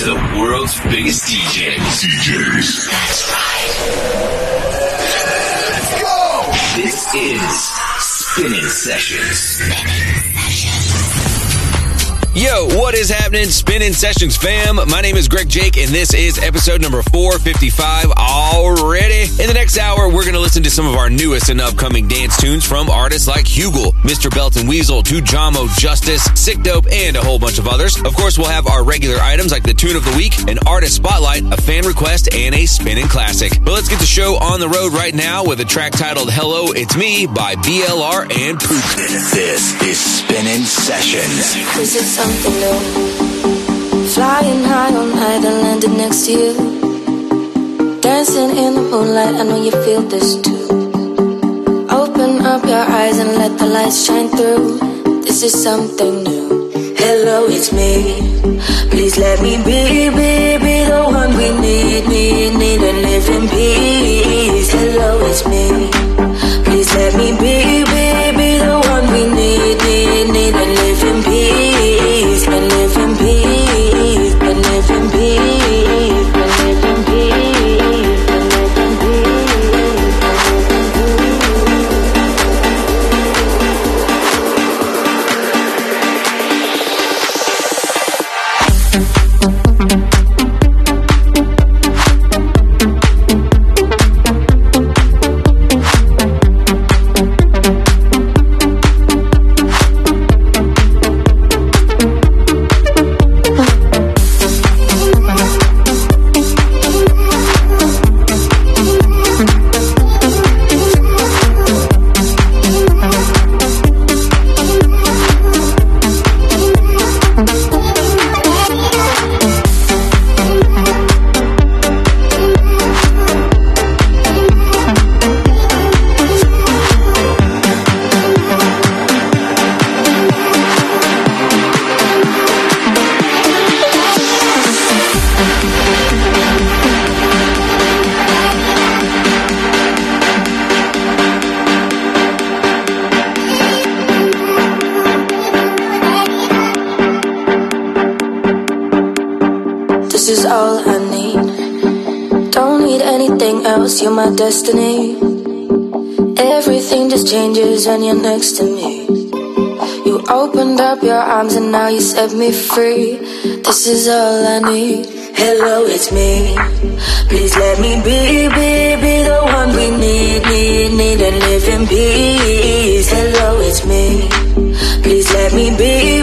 to the world's biggest DJs. DJs. That's right. Let's go! This is Spinnin' Sessions. Spinning Yo, what is happening? Spinnin' Sessions fam. My name is Greg Jake, and this is episode number 455 already. In the next hour, we're going to listen to some of our newest and upcoming dance tunes from artists like Hugel, Mr. Belt and Wezol, Tujamo Justus, Sick Dope, and a whole bunch of others. Of course, we'll have our regular items like the tune of the week, an artist spotlight, a fan request, and a spinning classic. But let's get the show on the road right now with a track titled Hello, It's Me by BLR and POoK. This is Spinnin' Sessions. Something new. Flying high on high, then landed next to you. Dancing in the moonlight, I know you feel this too. Open up your eyes and let the lights shine through. This is something new. Hello, it's me. Please let me be, be, be the one we need, need, need, and live in peace. Hello, it's me. Please let me be, when you're next to me. You opened up your arms and now you set me free. This is all I need. Hello, it's me. Please let me be, be, be the one we need, need, need, and live in peace. Hello, it's me. Please let me be,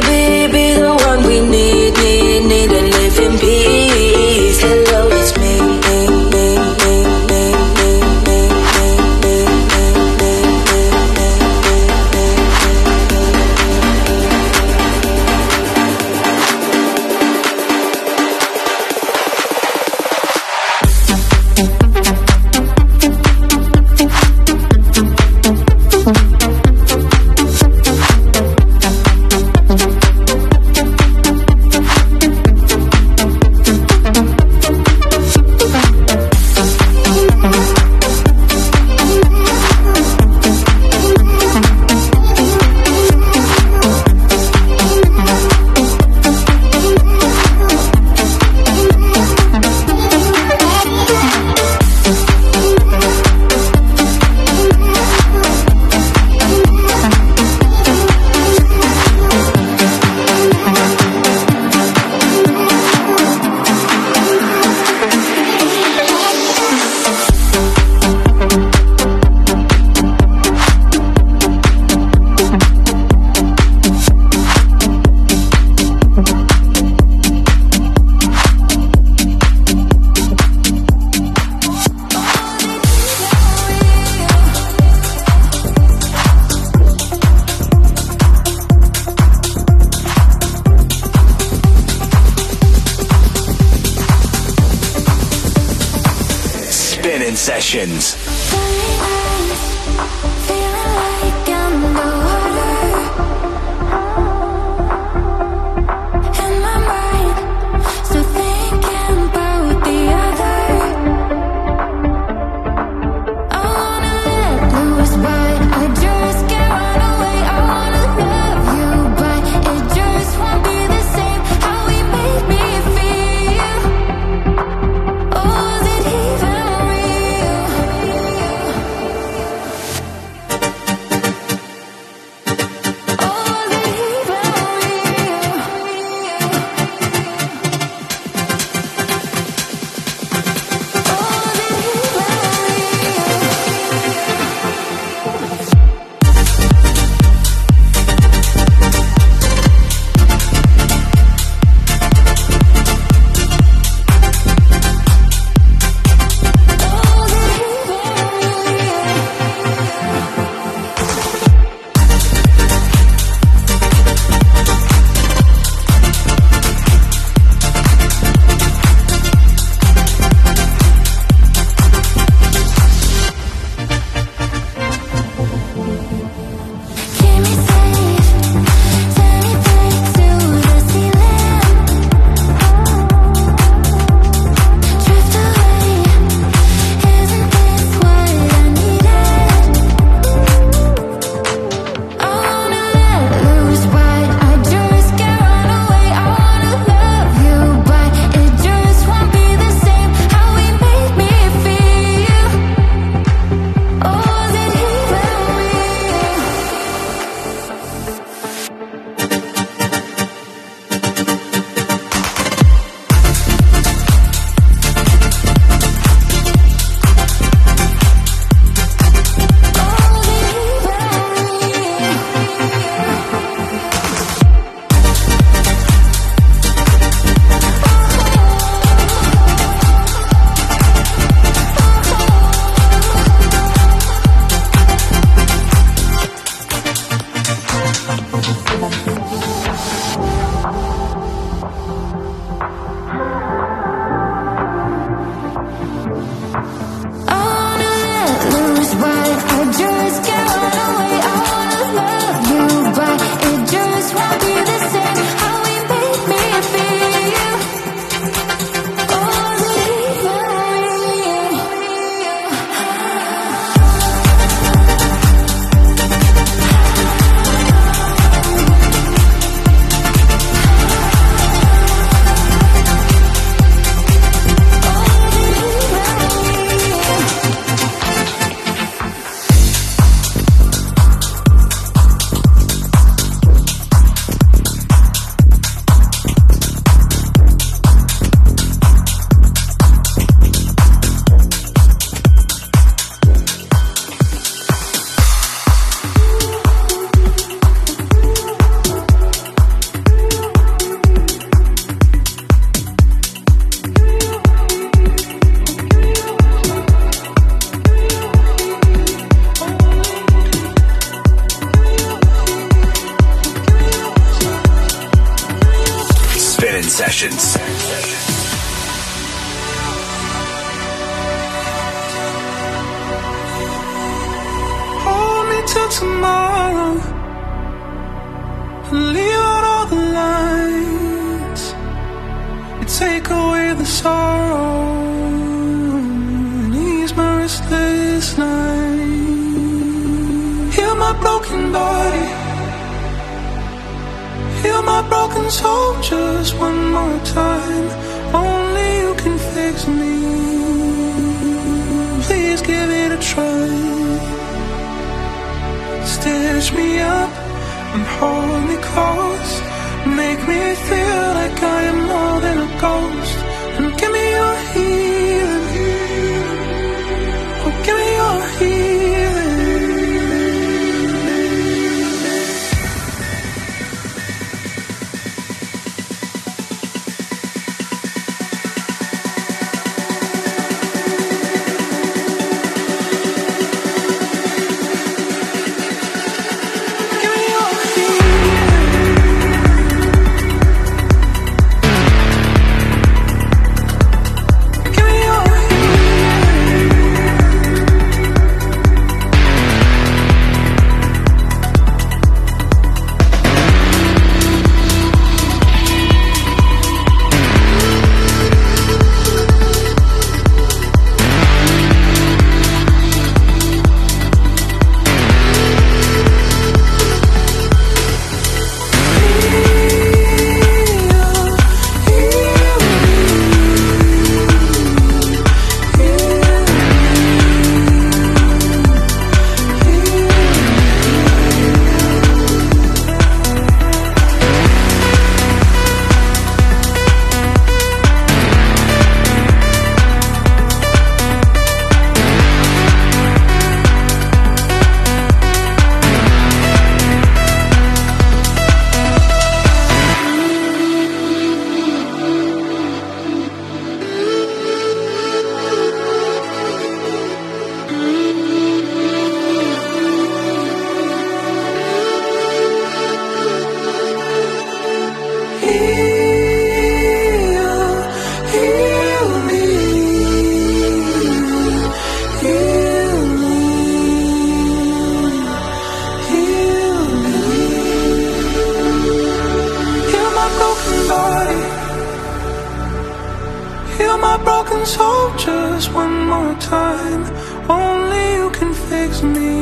more time. Only you can fix me.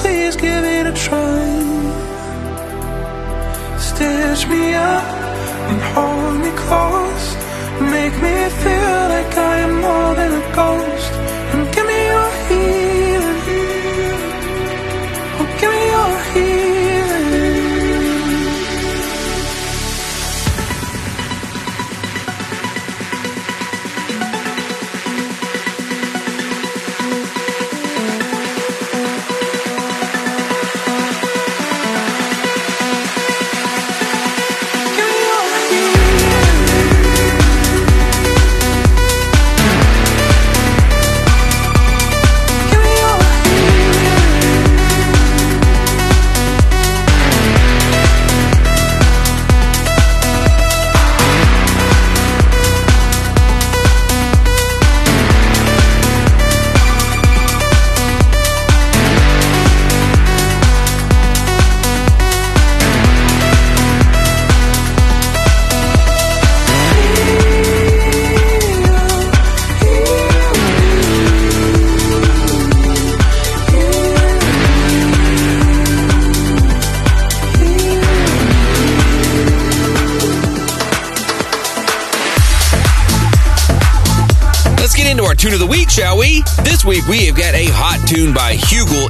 Please give it a try. Stitch me up and hold me close. Make me feel like I am more than a ghost. And give me your heat.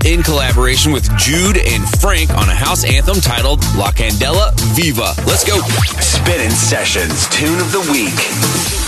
in collaboration with Jude and Frank on a house anthem titled La Candela Viva. Let's go. Spinnin' Sessions Tune of the Week.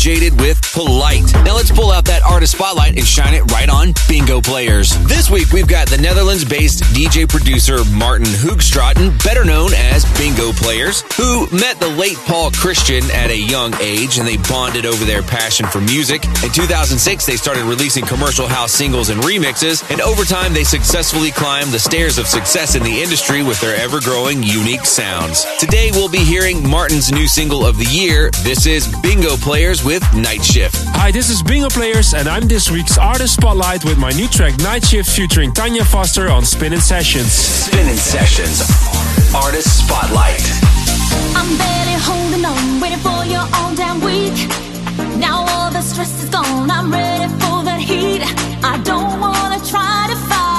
Jaded with Polite. Now let's pull out that artist spotlight and shine it right on bingo players. This week we've got the Netherlands based DJ producer Martin Hoogstraten, better known as Bingo Players, who met the late Paul Christian at a young age and they bonded over their passion for music. In 2006, they started releasing commercial house singles and remixes, and over time they successfully climbed the stairs of success in the industry with their ever growing unique sounds. Today we'll be hearing Martin's new single of the year. This is Bingo Players with Night Shift. Hi, this is Bingo Players, and I'm this week's Artist Spotlight with my new track Night Shift featuring Tania Foster on Spinnin' Sessions. Spinnin' Sessions. Artist Spotlight. I'm barely holding on, waiting for you all damn week. Now all the stress is gone, I'm ready for that heat. I don't wanna try to fight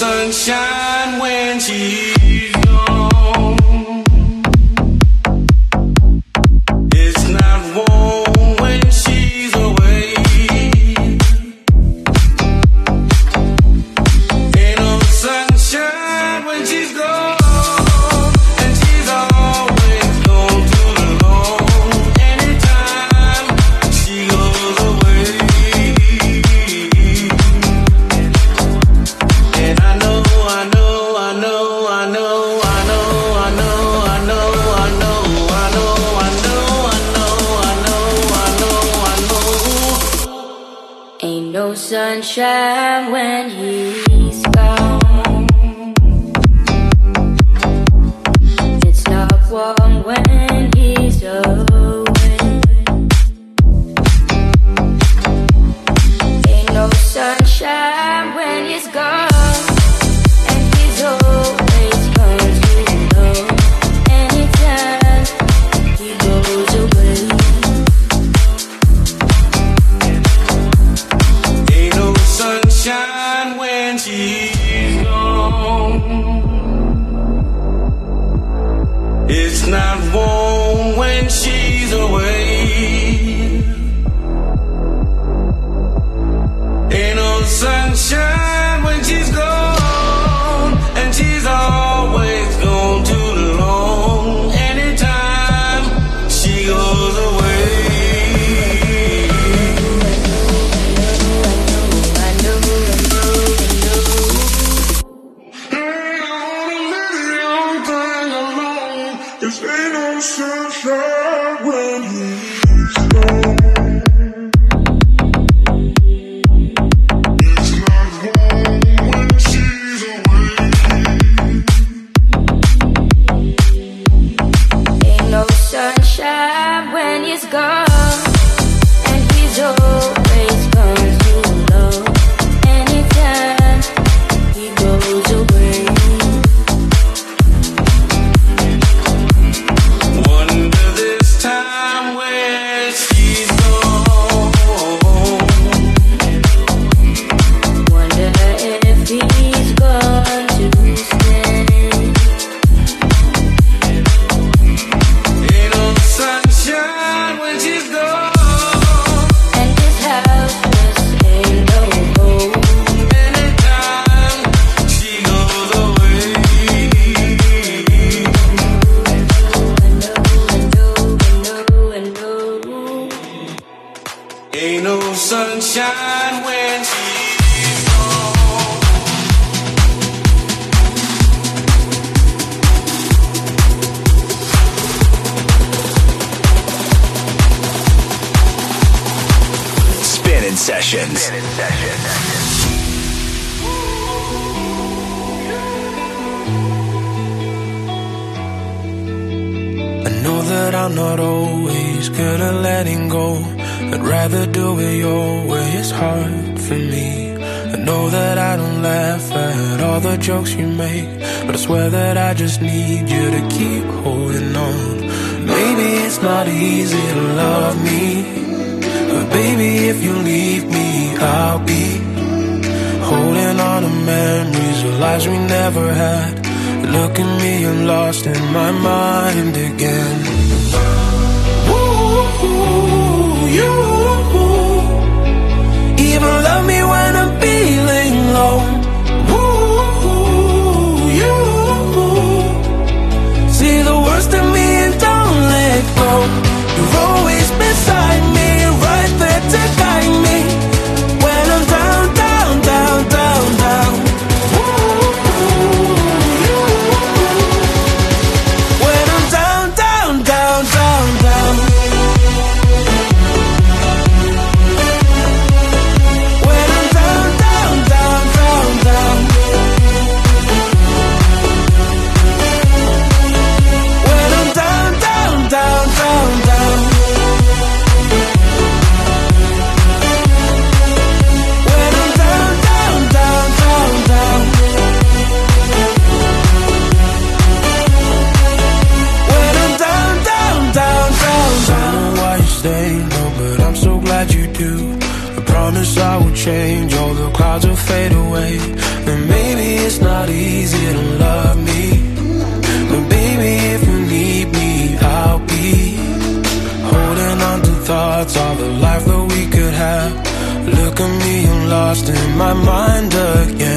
I know I'd rather do it your way, it's hard for me. I know that I don't laugh at all the jokes you make, but I swear that I just need you to keep holding on. Maybe it's not easy to love me, but baby, if you leave me, I'll be holding on to memories of lives we never had. Look at me, I'm lost in my mind again. Ooh, you love me when I'm feeling low. You see the worst in me and don't let go. Change, all the clouds will fade away. And maybe it's not easy to love me. But baby, if you need me, I'll be holding on to thoughts of the life that we could have. Look at me, I'm lost in my mind again.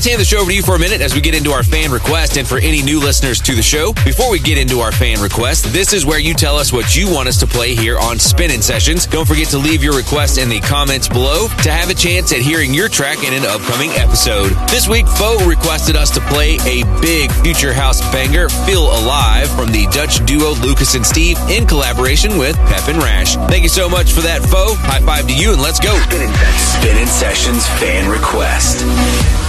Show over to you for a minute as we get into our fan request. And for any new listeners to the show, before we get into our fan request, this is where you tell us what you want us to play here on Spinnin' Sessions. Don't forget to leave your request in the comments below to have a chance at hearing your track in an upcoming episode. This week, Foe requested us to play a big future house banger, Feel Alive, from the Dutch duo Lucas and Steve in collaboration with Pep and Rash. Thank you so much for that, Foe. High five to you, and let's go. Spinnin' Spinnin' Sessions fan request.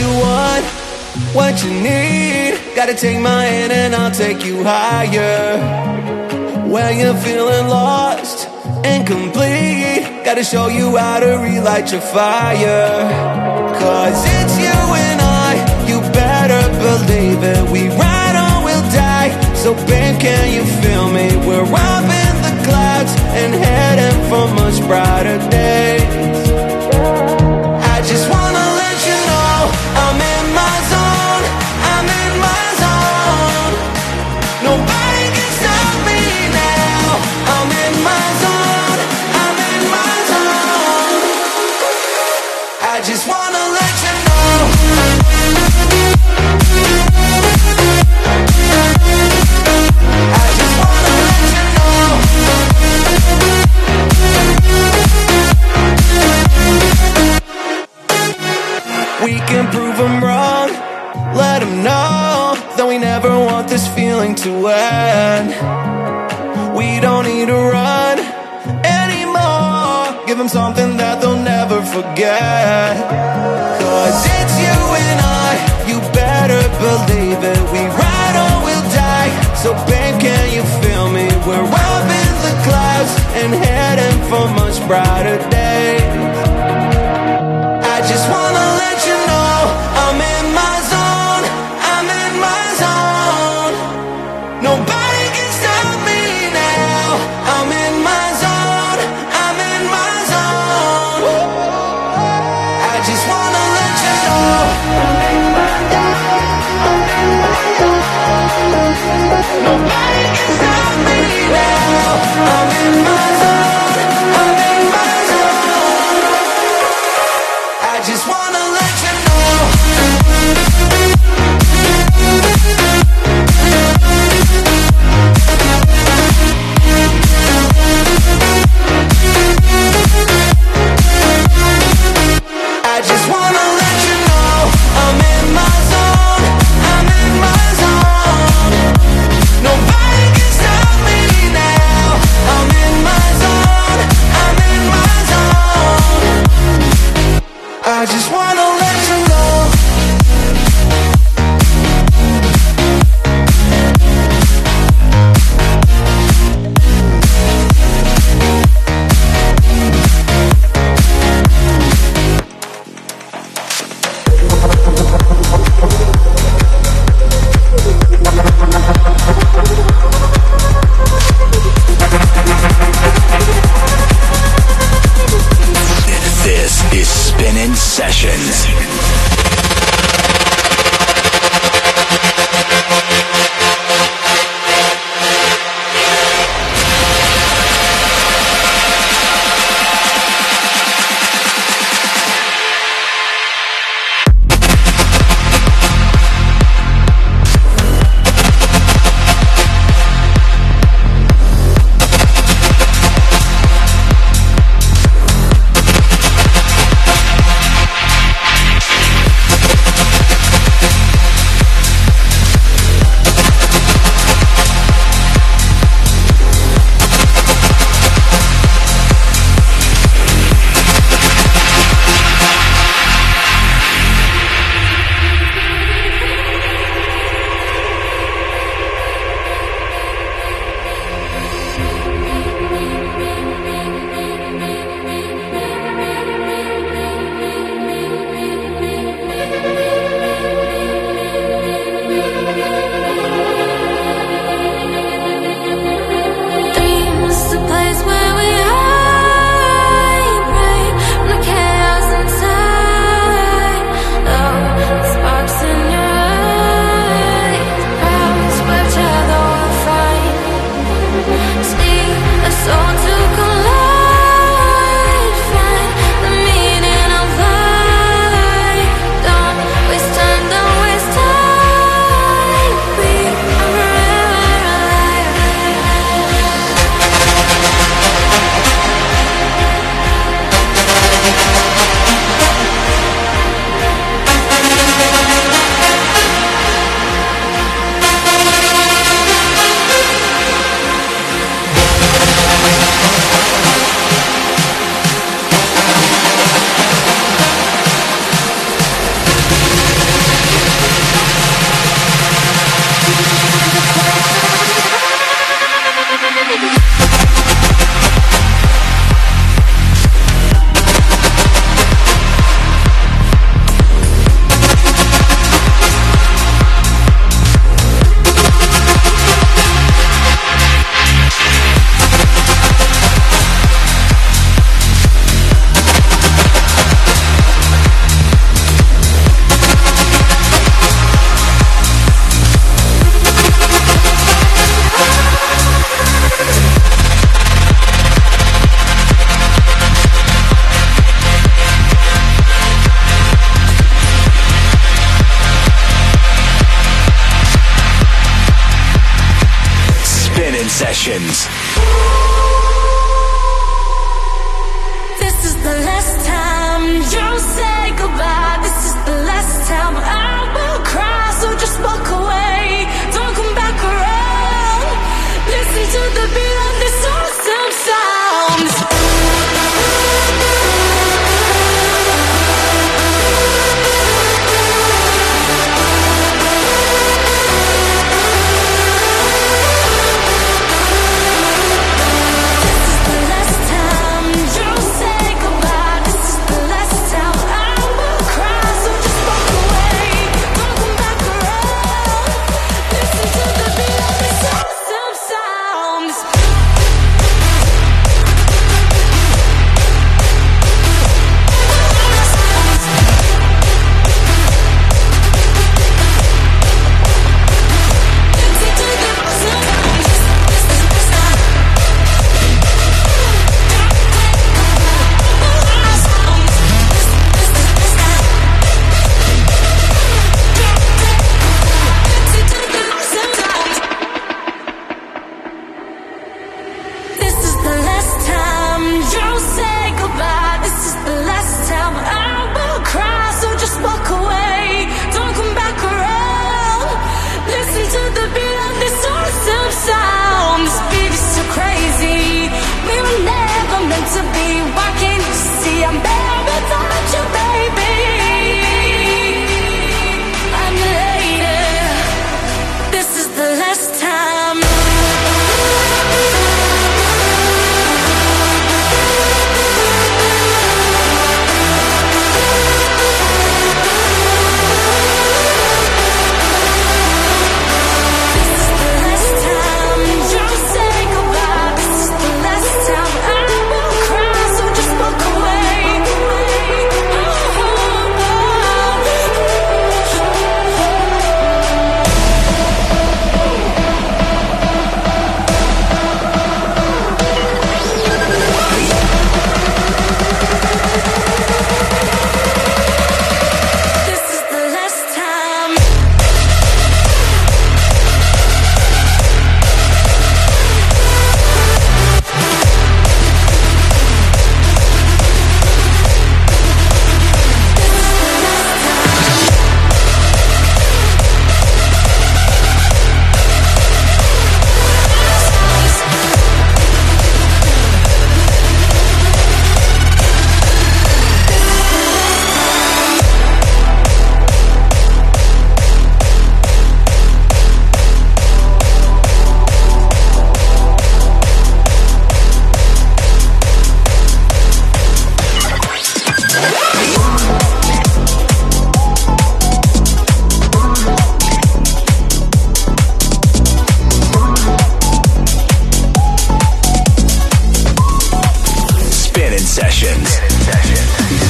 You want, what you need. Gotta take my hand and I'll take you higher. When you're feeling lost and complete, gotta show you how to relight your fire. Cause it's you and I, you better believe it. We ride or we'll die. So, babe, can you feel me? We're up in the clouds and heading for much brighter days. We can prove them wrong, let them know that we never want this feeling to end. We don't need to run anymore. Give them something that they'll never forget. Cause it's you and I, you better believe it. We ride or we'll die. So, babe, can you feel me? We're up in the clouds and heading for much brighter days. Zone. To be. Spinnin' Sessions. But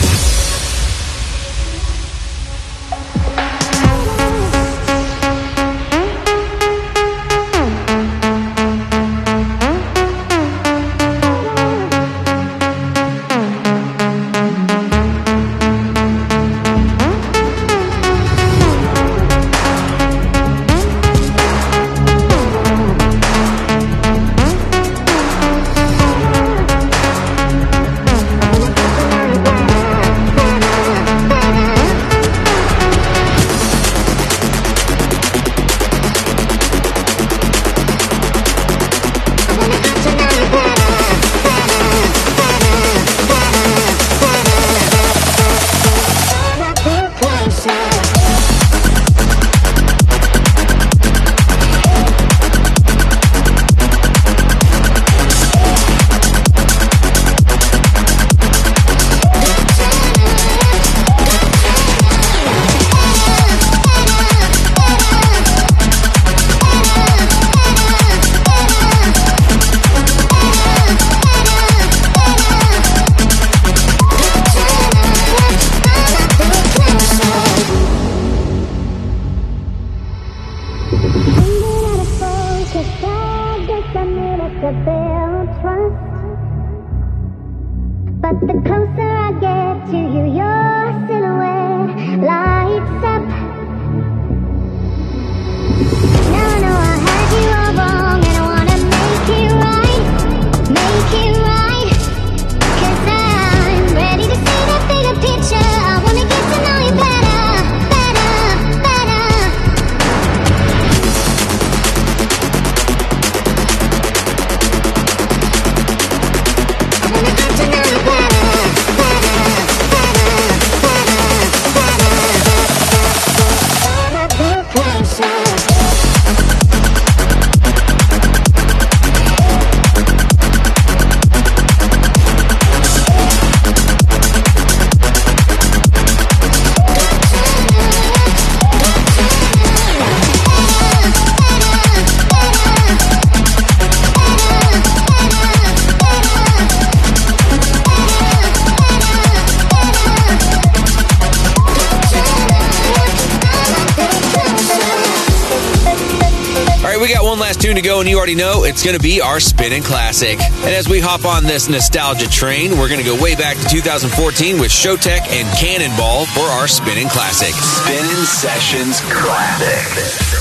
it's going to be our spinning classic. And as we hop on this nostalgia train, we're going to go way back to 2014 with Showtek and Cannonball for our spinning classic. Spinnin' Sessions Classic.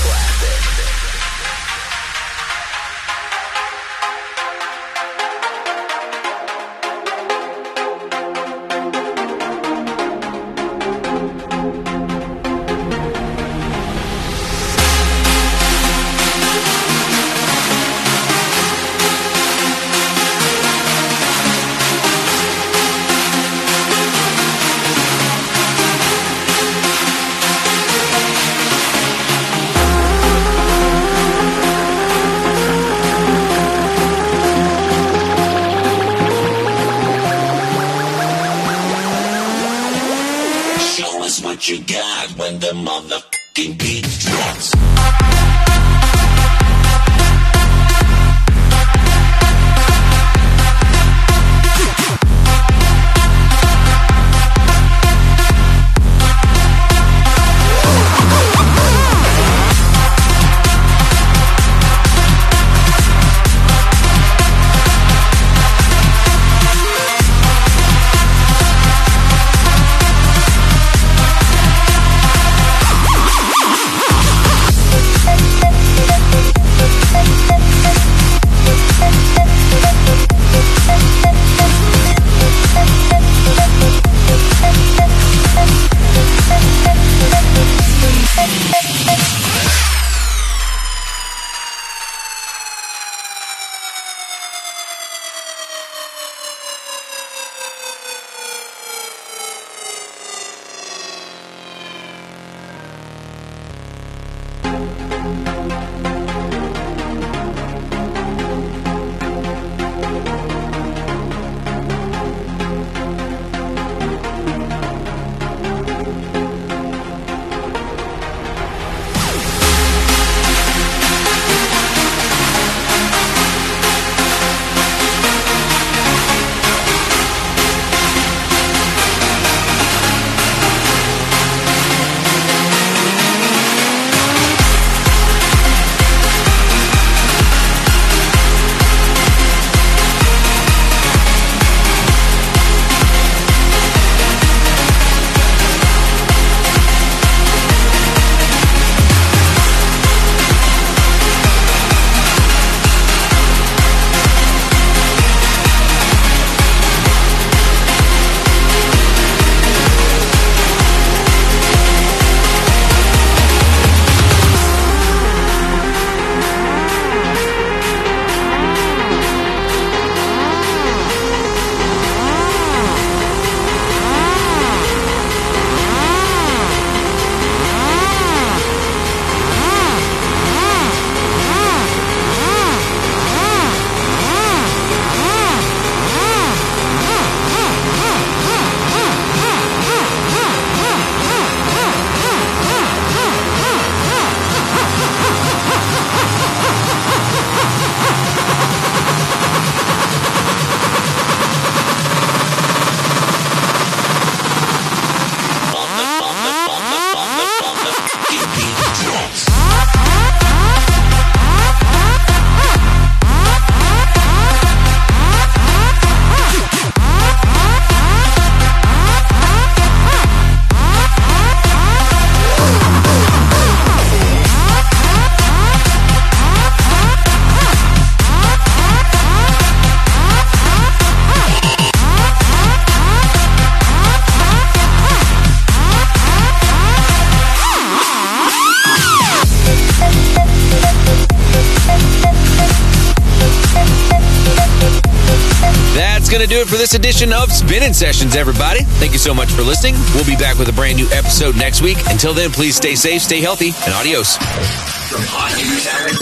This edition of Spinnin' Sessions, everybody. Thank you so much for listening. We'll be back with a brand new episode next week. Until then, please stay safe, stay healthy, and adios. From hot new talent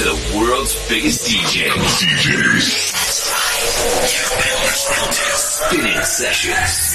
to the world's biggest DJs. DJs. Spinnin' Sessions.